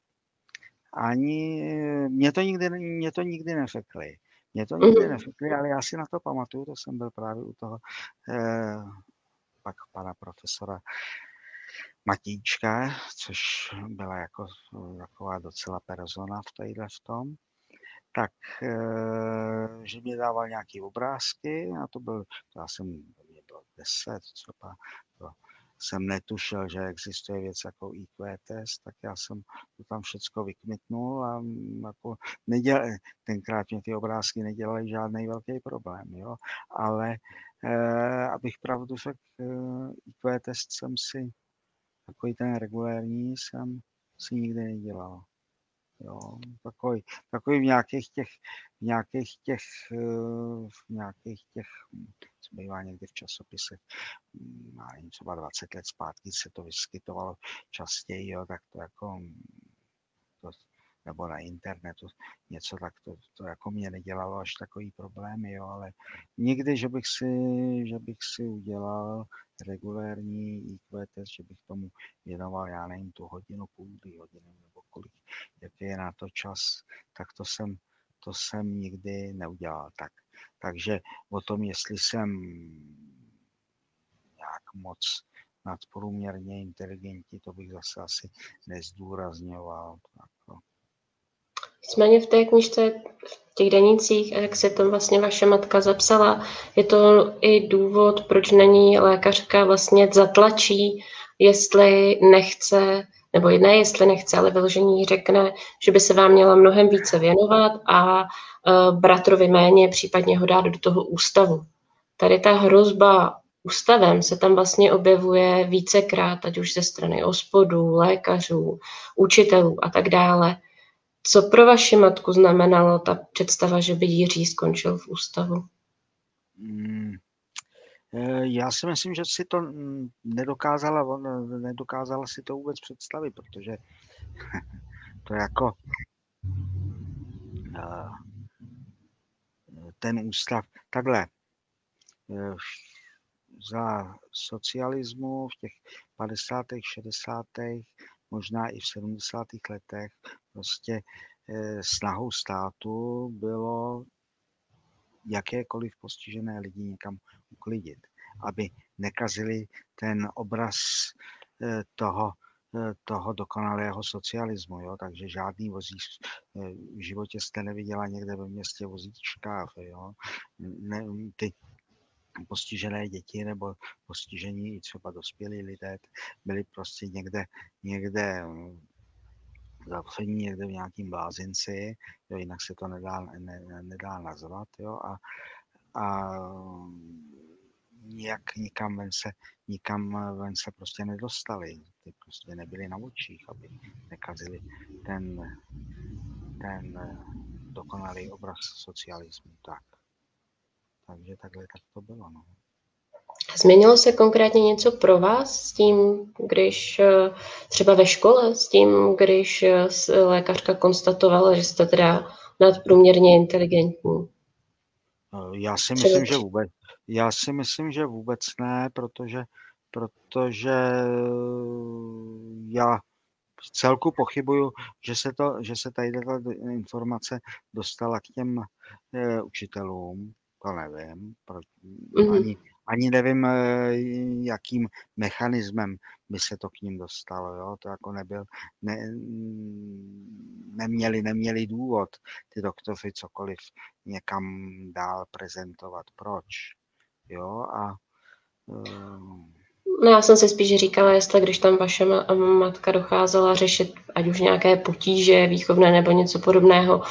ani, mě to nikdy, mě to nikdy neřekli. Mě to nikdy mm-hmm. neřekli, ale já si na to pamatuju, to jsem byl právě u toho eh, pak pana profesora Matíčka, což byla jako taková docela persona v téhle v tom, tak, eh, že mě dával nějaké obrázky a to byl, já jsem, mě bylo 10 třeba, to jsem netušil, že existuje věc jako IQ test, tak já jsem to tam všecko vykmitnul a mm, jako neděl, tenkrát mě ty obrázky nedělaly žádný velký problém, jo, ale eh, abych pravdu řekl, eh, IQ test jsem si, takový ten regulérní jsem si nikdy nedělal. Jo, takový, takový v nějakých těch, v nějakých těch, eh, v nějakých těch, co bývá někdy v časopisech, hm, třeba 20 let zpátky se to vyskytovalo častěji, jo, tak to jako, to, nebo na internetu něco tak to, to jako mě nedělalo až takový problémy, jo, ale nikdy, že bych si, že bych si udělal regulérní IQ test, že bych tomu věnoval, já nevím, tu hodinu, půl, dvě hodiny nebo kolik, jaký je na to čas, tak to jsem, to jsem nikdy neudělal tak. Takže o tom, jestli jsem nějak moc nadprůměrně inteligentní, to bych zase asi nezdůrazňoval. Tak. Nicméně v té knižce, v těch denících, jak se tam vlastně vaše matka zapsala, je to i důvod, proč na ní lékařka vlastně zatlačí, jestli nechce, nebo ne jestli nechce, ale vyložení řekne, že by se vám měla mnohem více věnovat a uh, bratrovi méně, případně ho dát do toho ústavu. Tady ta hrozba ústavem se tam vlastně objevuje vícekrát, ať už ze strany ospodů, lékařů, učitelů a tak dále. Co pro vaši matku znamenalo ta představa, že by Jiří skončil v ústavu? Hmm. Eh, já si myslím, že si to nedokázala, nedokázala si to vůbec představit, protože to jako eh, ten ústav, takhle, eh, za socialismu v těch 50. 60 možná i v 70. letech prostě eh, snahou státu bylo jakékoliv postižené lidi někam uklidit, aby nekazili ten obraz eh, toho, eh, toho dokonalého socialismu. Jo? Takže žádný vozíč v životě jste neviděla někde ve městě vozíčkář. Jo? Ne, ty postižené děti nebo postižení i třeba dospělí lidé byli prostě někde, někde mm, zavření někde v nějakým blázinci, jo, jinak se to nedá, ne, nedá nazvat, jo, a, a nijak nikam ven se, nikam ven se prostě nedostali. Ty prostě nebyli na očích, aby nekazili ten, ten dokonalý obraz socialismu. Tak. Takže takhle tak to bylo. No. Změnilo se konkrétně něco pro vás s tím, když eh, třeba ve škole, s tím, když eh, lékařka konstatovala, že jste teda nadprůměrně inteligentní? Eh, já si myslím, že vůbec. Já si myslím, že vůbec ne, protože, protože já v celku pochybuju, že se, to, že se tady ta informace dostala k těm e, učitelům, to nevím, proč, mm-hmm. ani, ani nevím, eh, jakým mechanismem by se to k ním dostalo, jo, to jako nebyl, ne, neměli, neměli důvod ty doktory cokoliv někam dál prezentovat, proč, jo, a eh, No já jsem si spíš říkala, jestli když tam vaše matka docházela řešit ať už nějaké potíže výchovné nebo něco podobného,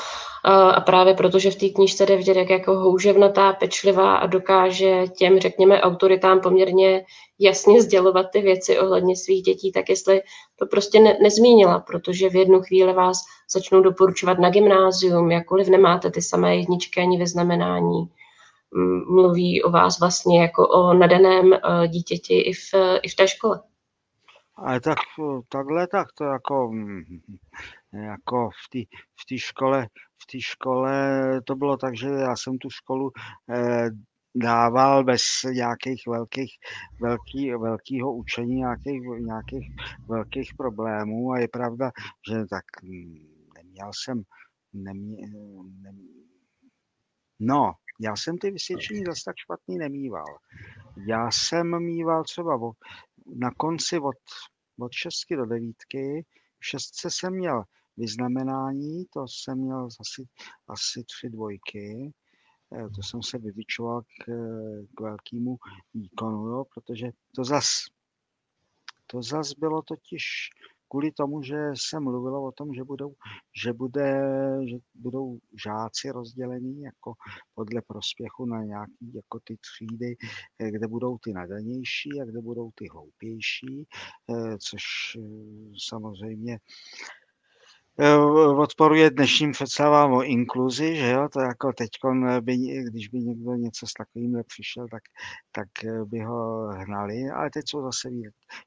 a právě protože v té knižce jde vidět, jak jako houževnatá, pečlivá a dokáže těm, řekněme, autoritám poměrně jasně sdělovat ty věci ohledně svých dětí, tak jestli to prostě ne- nezmínila, protože v jednu chvíli vás začnou doporučovat na gymnázium, jakkoliv nemáte ty samé jedničky ani vyznamenání, mluví o vás vlastně jako o nadaném eh, dítěti i v, i v té škole. Ale tak takhle, tak to jako, jako v té v škole, v té škole to bylo tak, že já jsem tu školu eh, dával bez nějakých velkých, velký, velkýho učení, nějakých, nějakých velkých problémů a je pravda, že tak neměl jsem, nemě, ne, no, já jsem ty vysvědčení zase tak špatný nemýval. Já jsem mýval třeba o, na konci od, od šestky do devítky, v šestce jsem měl vyznamenání, to jsem měl asi, asi tři dvojky, eh, to jsem se vyvyčoval k, k velkému výkonu, jo, protože to zas, to zas bylo totiž kvůli tomu, že se mluvilo o tom, že budou, že bude, že budou žáci rozdělení jako podle prospěchu na nějaký jako ty třídy, eh, kde budou ty nadanější a kde budou ty hloupější, eh, což eh, samozřejmě odporuje dnešním představám o inkluzi, že jo, to jako teď, by, když by někdo něco s takovým přišel, tak, tak by ho hnali, ale teď jsou zase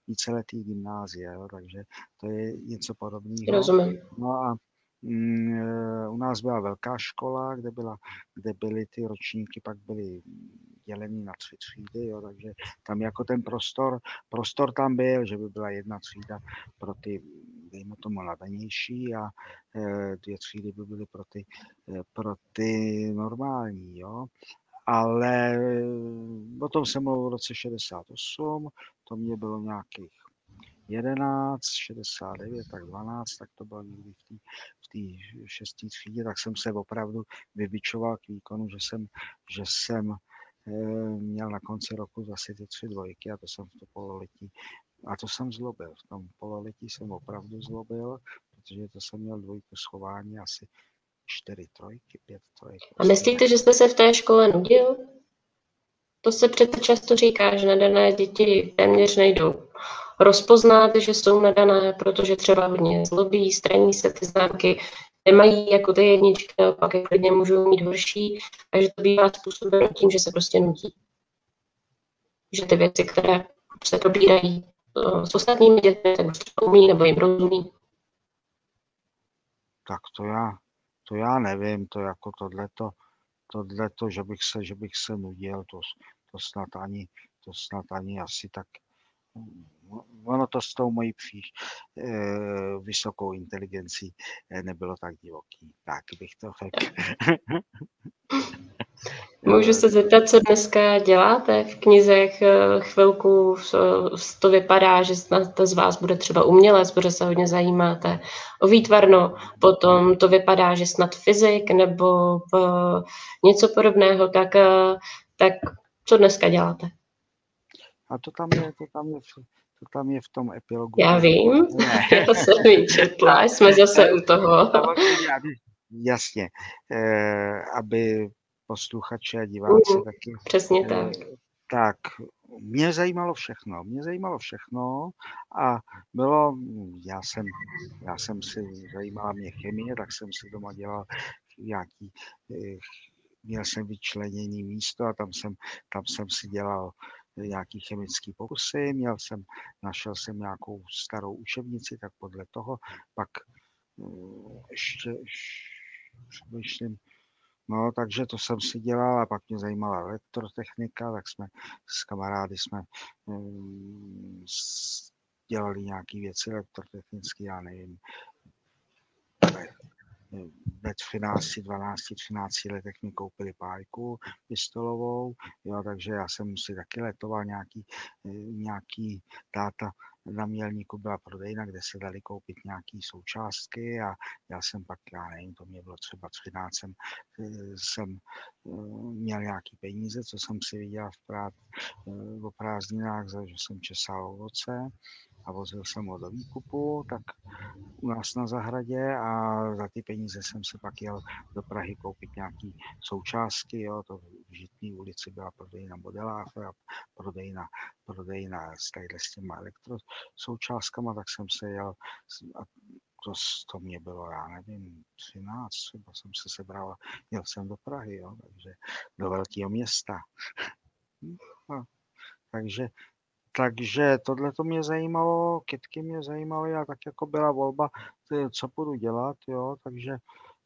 víceletý gymnázie, jo, takže to je něco podobného. Rozumím. No a mm, u nás byla velká škola, kde, byla, kde byly ty ročníky, pak byly dělený na tři třídy, jo, takže tam jako ten prostor, prostor tam byl, že by byla jedna třída pro ty dejme tomu nadanější a eh, dvě třídy by byly pro ty, eh, pro ty normální, jo. Ale o tom jsem mluvil v roce 68, to mě bylo nějakých 11, 69, tak 12, tak to bylo někdy v té v tý šestý třídě, tak jsem se opravdu vybičoval k výkonu, že jsem, že jsem eh, měl na konci roku zase ty tři dvojky a to jsem v to pololetí a to jsem zlobil. V tom pololetí jsem opravdu zlobil, protože to jsem měl dvojku schování asi čtyři trojky, pět trojek. A myslíte, že jste se v té škole nudil? To se přece často říká, že nadané děti téměř nejdou rozpoznat, že jsou nadané, protože třeba hodně zlobí, straní se ty známky, nemají jako ty jedničky, naopak je klidně můžou mít horší, takže to bývá způsobeno tím, že se prostě nutí. Že ty věci, které se probírají, s ostatními dětmi, to umí nebo jim rozumí? Tak to já, to já nevím, to jako tohleto, tohleto, že bych se, že bych se nudil, to, to snad ani, to snad ani asi tak, ono to s tou mojí příš, e, vysokou inteligencí e, nebylo tak divoký, tak bych to řekl. Můžu se zeptat, co dneska děláte v knizech eh, chvilku, to vypadá, že to z vás bude třeba umělec, protože se hodně zajímáte o výtvarno, potom to vypadá, že snad fyzik nebo něco podobného, tak, eh, tak co dneska děláte? A to tam je, to tam je, to tam je v tom epilogu. Já vím, já jsem ji četla, jsme zase u toho. Jasně, eh, aby posluchače a diváci mm, taky. Přesně tak. Tak, mě zajímalo všechno. Mě zajímalo všechno a bylo, já jsem, já jsem si zajímala mě chemie, tak jsem si doma dělal nějaký, eh, měl jsem vyčleněný místo a tam jsem, tam jsem si dělal nějaký chemický pokusy, měl jsem, našel jsem nějakou starou učebnici, tak podle toho pak eh, ještě, ještě přemýšlím, No, takže to jsem si dělal a pak mě zajímala elektrotechnika, tak jsme s kamarády jsme um, dělali nějaké věci elektrotechnické, já nevím, ve 13, 12, 13 letech mi koupili pájku pistolovou, jo, takže já jsem si taky letoval nějaký, nějaký táta na Mělníku byla prodejna, kde se dali koupit nějaké součástky a já jsem pak, já nevím, to mě bylo třeba 13, jsem, jsem měl nějaký peníze, co jsem si viděl v prát, o prázdninách, že jsem česal ovoce a vozil jsem ho do výkupu, tak u nás na zahradě a za ty peníze jsem se pak jel do Prahy koupit nějaký součástky, jo, to v Žitný ulici byla prodejna modeláře a prodejna, prodejna s, s těma elektrosoučástkama, tak jsem se jel a to, to mě bylo, já nevím, 13, třeba jsem se sebral, jel jsem do Prahy, jo, takže do velkého města. No, takže takže tohle to mě zajímalo, kytky mě zajímaly a tak jako byla volba, co budu dělat, jo, takže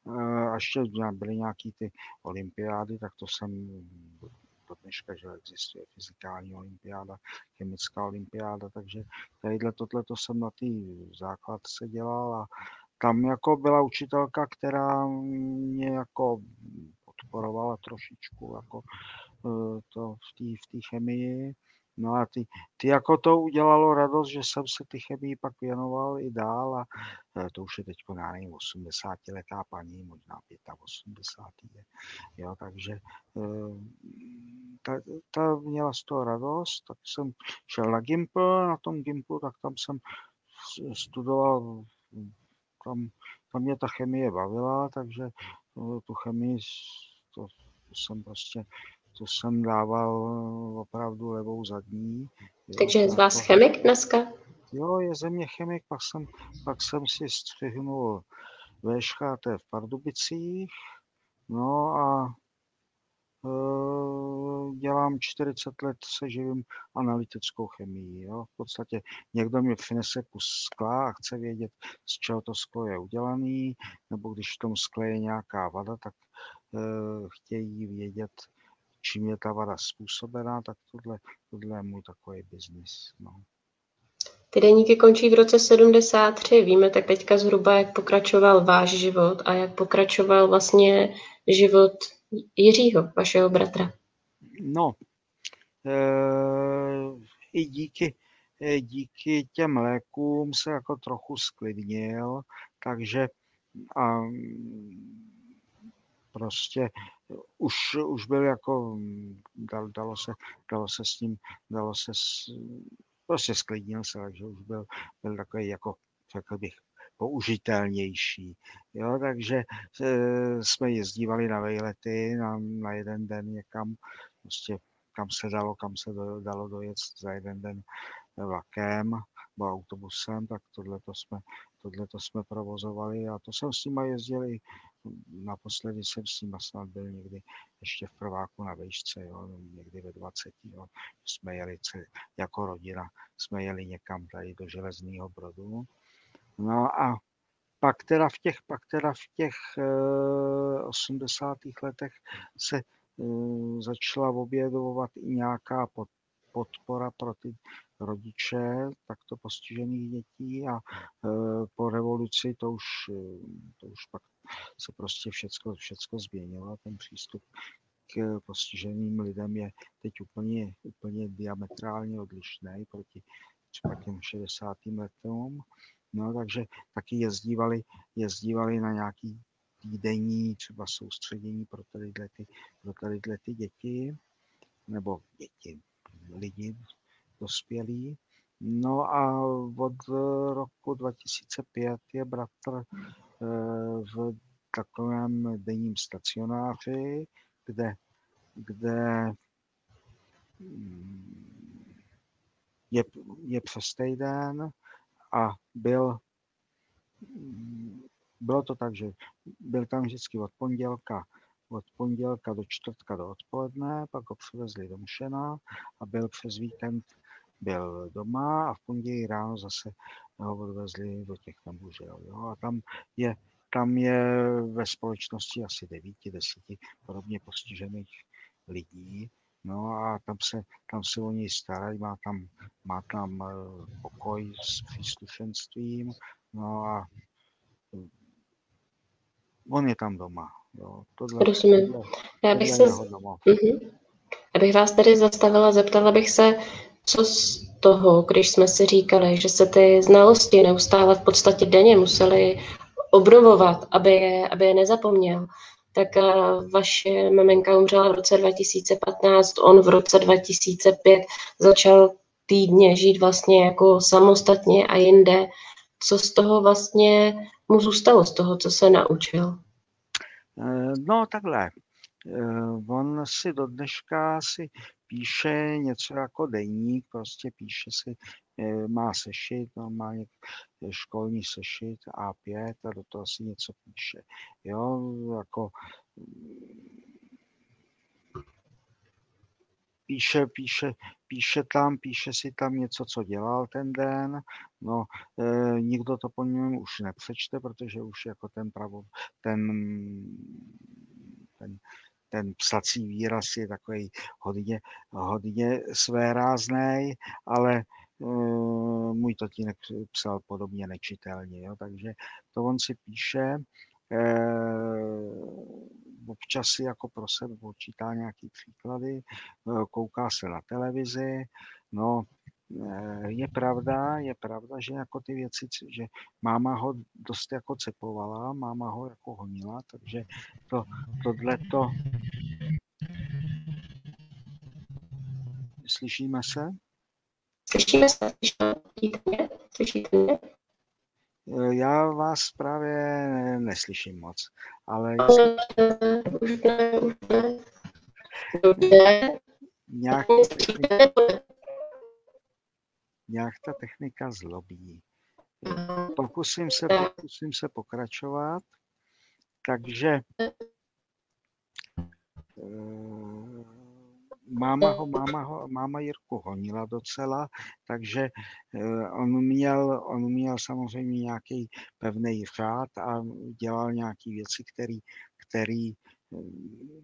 eh, a ještě byly nějaký ty olympiády, tak to jsem do dneška, že existuje fyzikální olympiáda, chemická olympiáda, takže tadyhle tohle to jsem na té základce dělal a tam jako byla učitelka, která mě jako podporovala trošičku jako eh, to v té v chemii, No a ty, ty jako to udělalo radost, že jsem se ty chemii pak věnoval i dál a e, to už je teď, já nevím, 80 letá paní, možná 85 je, jo, takže e, ta, ta měla z toho radost, tak jsem šel na Gimpl, na tom Gimplu, tak tam jsem studoval, tam, tam mě ta chemie bavila, takže e, tu chemii to jsem prostě to jsem dával opravdu levou zadní. Takže je z vás chemik dneska? Jo, je ze mě chemik, pak jsem, pak jsem si střihnul VŠHT v Pardubicích, no a e, dělám 40 let se živím analytickou chemií. Jo. V podstatě někdo mi přinese kus skla a chce vědět, z čeho to sklo je udělaný, nebo když v tom skle je nějaká vada, tak e, chtějí vědět, čím je ta vada způsobená, tak tohle, tohle je můj takový biznis. No. Ty deníky končí v roce 73. Víme tak teďka zhruba, jak pokračoval váš život a jak pokračoval vlastně život Jiřího, vašeho bratra. No, e, i díky, e, díky těm lékům se jako trochu sklidnil, takže a, prostě už, už byl jako, dal, dalo, se, dalo se s ním, dalo se, s, prostě sklidnil se, takže už byl, byl takový jako, řekl bych, použitelnější. Jo, takže e, jsme jezdívali na vejlety na, na jeden den někam, prostě kam se dalo, kam se do, dalo dojet za jeden den vlakem nebo autobusem, tak tohle jsme, tohleto jsme provozovali a to jsem s nimi jezdil i naposledy jsem s ním snad byl někdy ještě v prváku na vejšce, jo, někdy ve 20. Jo. Jsme jeli jako rodina, jsme jeli někam tady do Železného Brodu. No a pak teda v těch, pak teda v těch uh, 80. letech se uh, začala objevovat i nějaká pod, podpora pro ty rodiče takto postižených dětí a uh, po revoluci to už, to už pak se prostě všecko, všecko změnilo. Ten přístup k postiženým lidem je teď úplně, úplně diametrálně odlišný proti třeba těm 60. letům. No, takže taky jezdívali, jezdívali na nějaký týdenní třeba soustředění pro tadyhle ty, pro tadyhle ty děti, nebo děti, lidi dospělí. No a od roku 2005 je bratr v takovém denním stacionáři, kde, kde je, je přes týden a byl, bylo to tak, že byl tam vždycky od pondělka od pondělka do čtvrtka do odpoledne, pak ho přivezli do Mšena a byl přes víkend byl doma a v pondělí ráno zase ho odvezli do těch tambužel. Jo? A tam je, tam je ve společnosti asi devíti, deseti podobně postižených lidí. No a tam se, tam se o něj starají, má tam, má tam eh, pokoj s příslušenstvím, no a On je tam doma. Jo. Tohle, Rozumím. Tohle, Já bych se... Uh-huh. Abych vás tady zastavila, zeptala bych se, co z toho, když jsme si říkali, že se ty znalosti neustále v podstatě denně museli obnovovat, aby je, aby je nezapomněl, tak uh, vaše maminka umřela v roce 2015, on v roce 2005 začal týdně žít vlastně jako samostatně a jinde. Co z toho vlastně mu zůstalo, z toho, co se naučil? Eh, no takhle, eh, on si do dneška si píše něco jako deník, prostě píše si, má sešit, no, má školní sešit A5 a do toho si něco píše. Jo, jako píše, píše, píše tam, píše si tam něco, co dělal ten den, no e, nikdo to po něm už nepřečte, protože už jako ten pravo, ten, ten, ten psací výraz je takový hodně, hodně svérázný, ale e, můj tatínek psal podobně nečitelně, jo, takže to on si píše, e, občas si jako pro sebe počítá nějaký příklady, eh, kouká se na televizi, no eh, je pravda, je pravda, že jako ty věci, že máma ho dost jako cepovala, máma ho jako honila, takže to, tohle to... Slyšíme se? Slyšíme se, slyšíte mě? Slyšíte mě? Eh, já vás právě neslyším moc, ale... Nějak, nějak ta technika zlobí. Pokusím se, pokusím se pokračovat. Takže máma ho, máma ho, máma Jirku honila docela, takže eh, on měl, on měl samozřejmě nějaký pevný řád a dělal nějaké věci, který, který eh,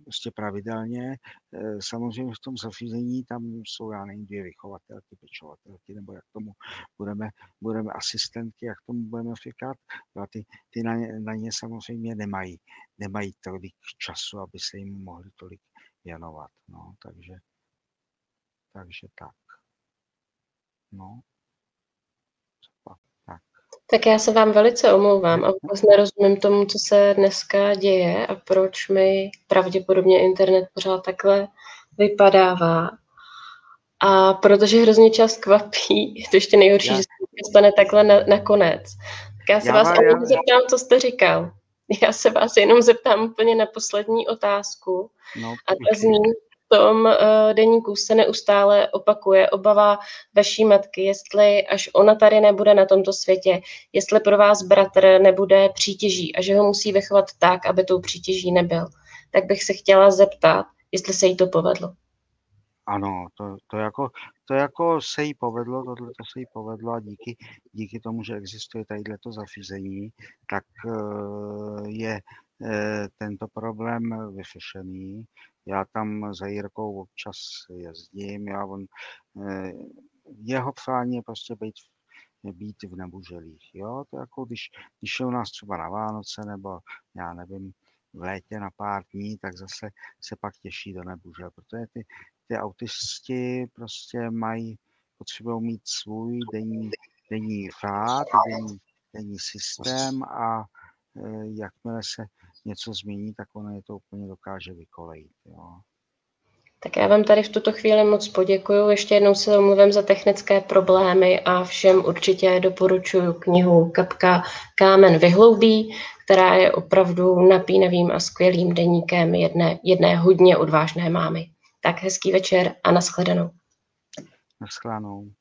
prostě pravidelně. Eh, samozřejmě v tom zařízení tam jsou, já nevím, dvě vychovatelky, pečovatelky, nebo jak tomu budeme, budeme asistentky, jak tomu budeme říkat. A ty, ty na, ně, na ně samozřejmě nemají, nemají tolik času, aby se jim mohli tolik věnovat. No, takže, takže tak. No. Tak. Tak já se vám velice omlouvám a vůbec nerozumím tomu, co se dneska děje a proč mi pravděpodobně internet pořád takhle vypadává. A protože hrozně čas kvapí, je to ještě nejhorší, já. že se stane takhle na, nakonec. Tak já se já, vás já, já, zeptám, co jste říkal. Já se vás jenom zeptám úplně na poslední otázku. No, a ta zní, v tom uh, deníku se neustále opakuje obava vaší matky, jestli až ona tady nebude na tomto světě, jestli pro vás bratr nebude přítěží a že ho musí vychovat tak, aby tou přítěží nebyl. Tak bych se chtěla zeptat, jestli se jí to povedlo. Ano, to, to, jako, to jako se jí povedlo, tohle to se jí povedlo a díky, díky tomu, že existuje tadyhle to zařízení, tak eh, je eh, tento problém vyřešený. Já tam za Jirkou občas jezdím, já on, eh, jeho přání je prostě být, být v nebuželých. Jo? To jako když, když je u nás třeba na Vánoce nebo já nevím, v létě na pár dní, tak zase se pak těší do nebužel, protože ty, ty autisti prostě mají, potřebují mít svůj denní, denní řád, denní, denní systém a e, jakmile se něco změní, tak ono je to úplně dokáže vykolejit. Jo. Tak já vám tady v tuto chvíli moc poděkuju. Ještě jednou se omluvím za technické problémy a všem určitě doporučuji knihu Kapka Kámen vyhloubí, která je opravdu napínavým a skvělým deníkem jedné, jedné hodně odvážné mámy. Tak hezký večer a nashledanou. Nashledanou.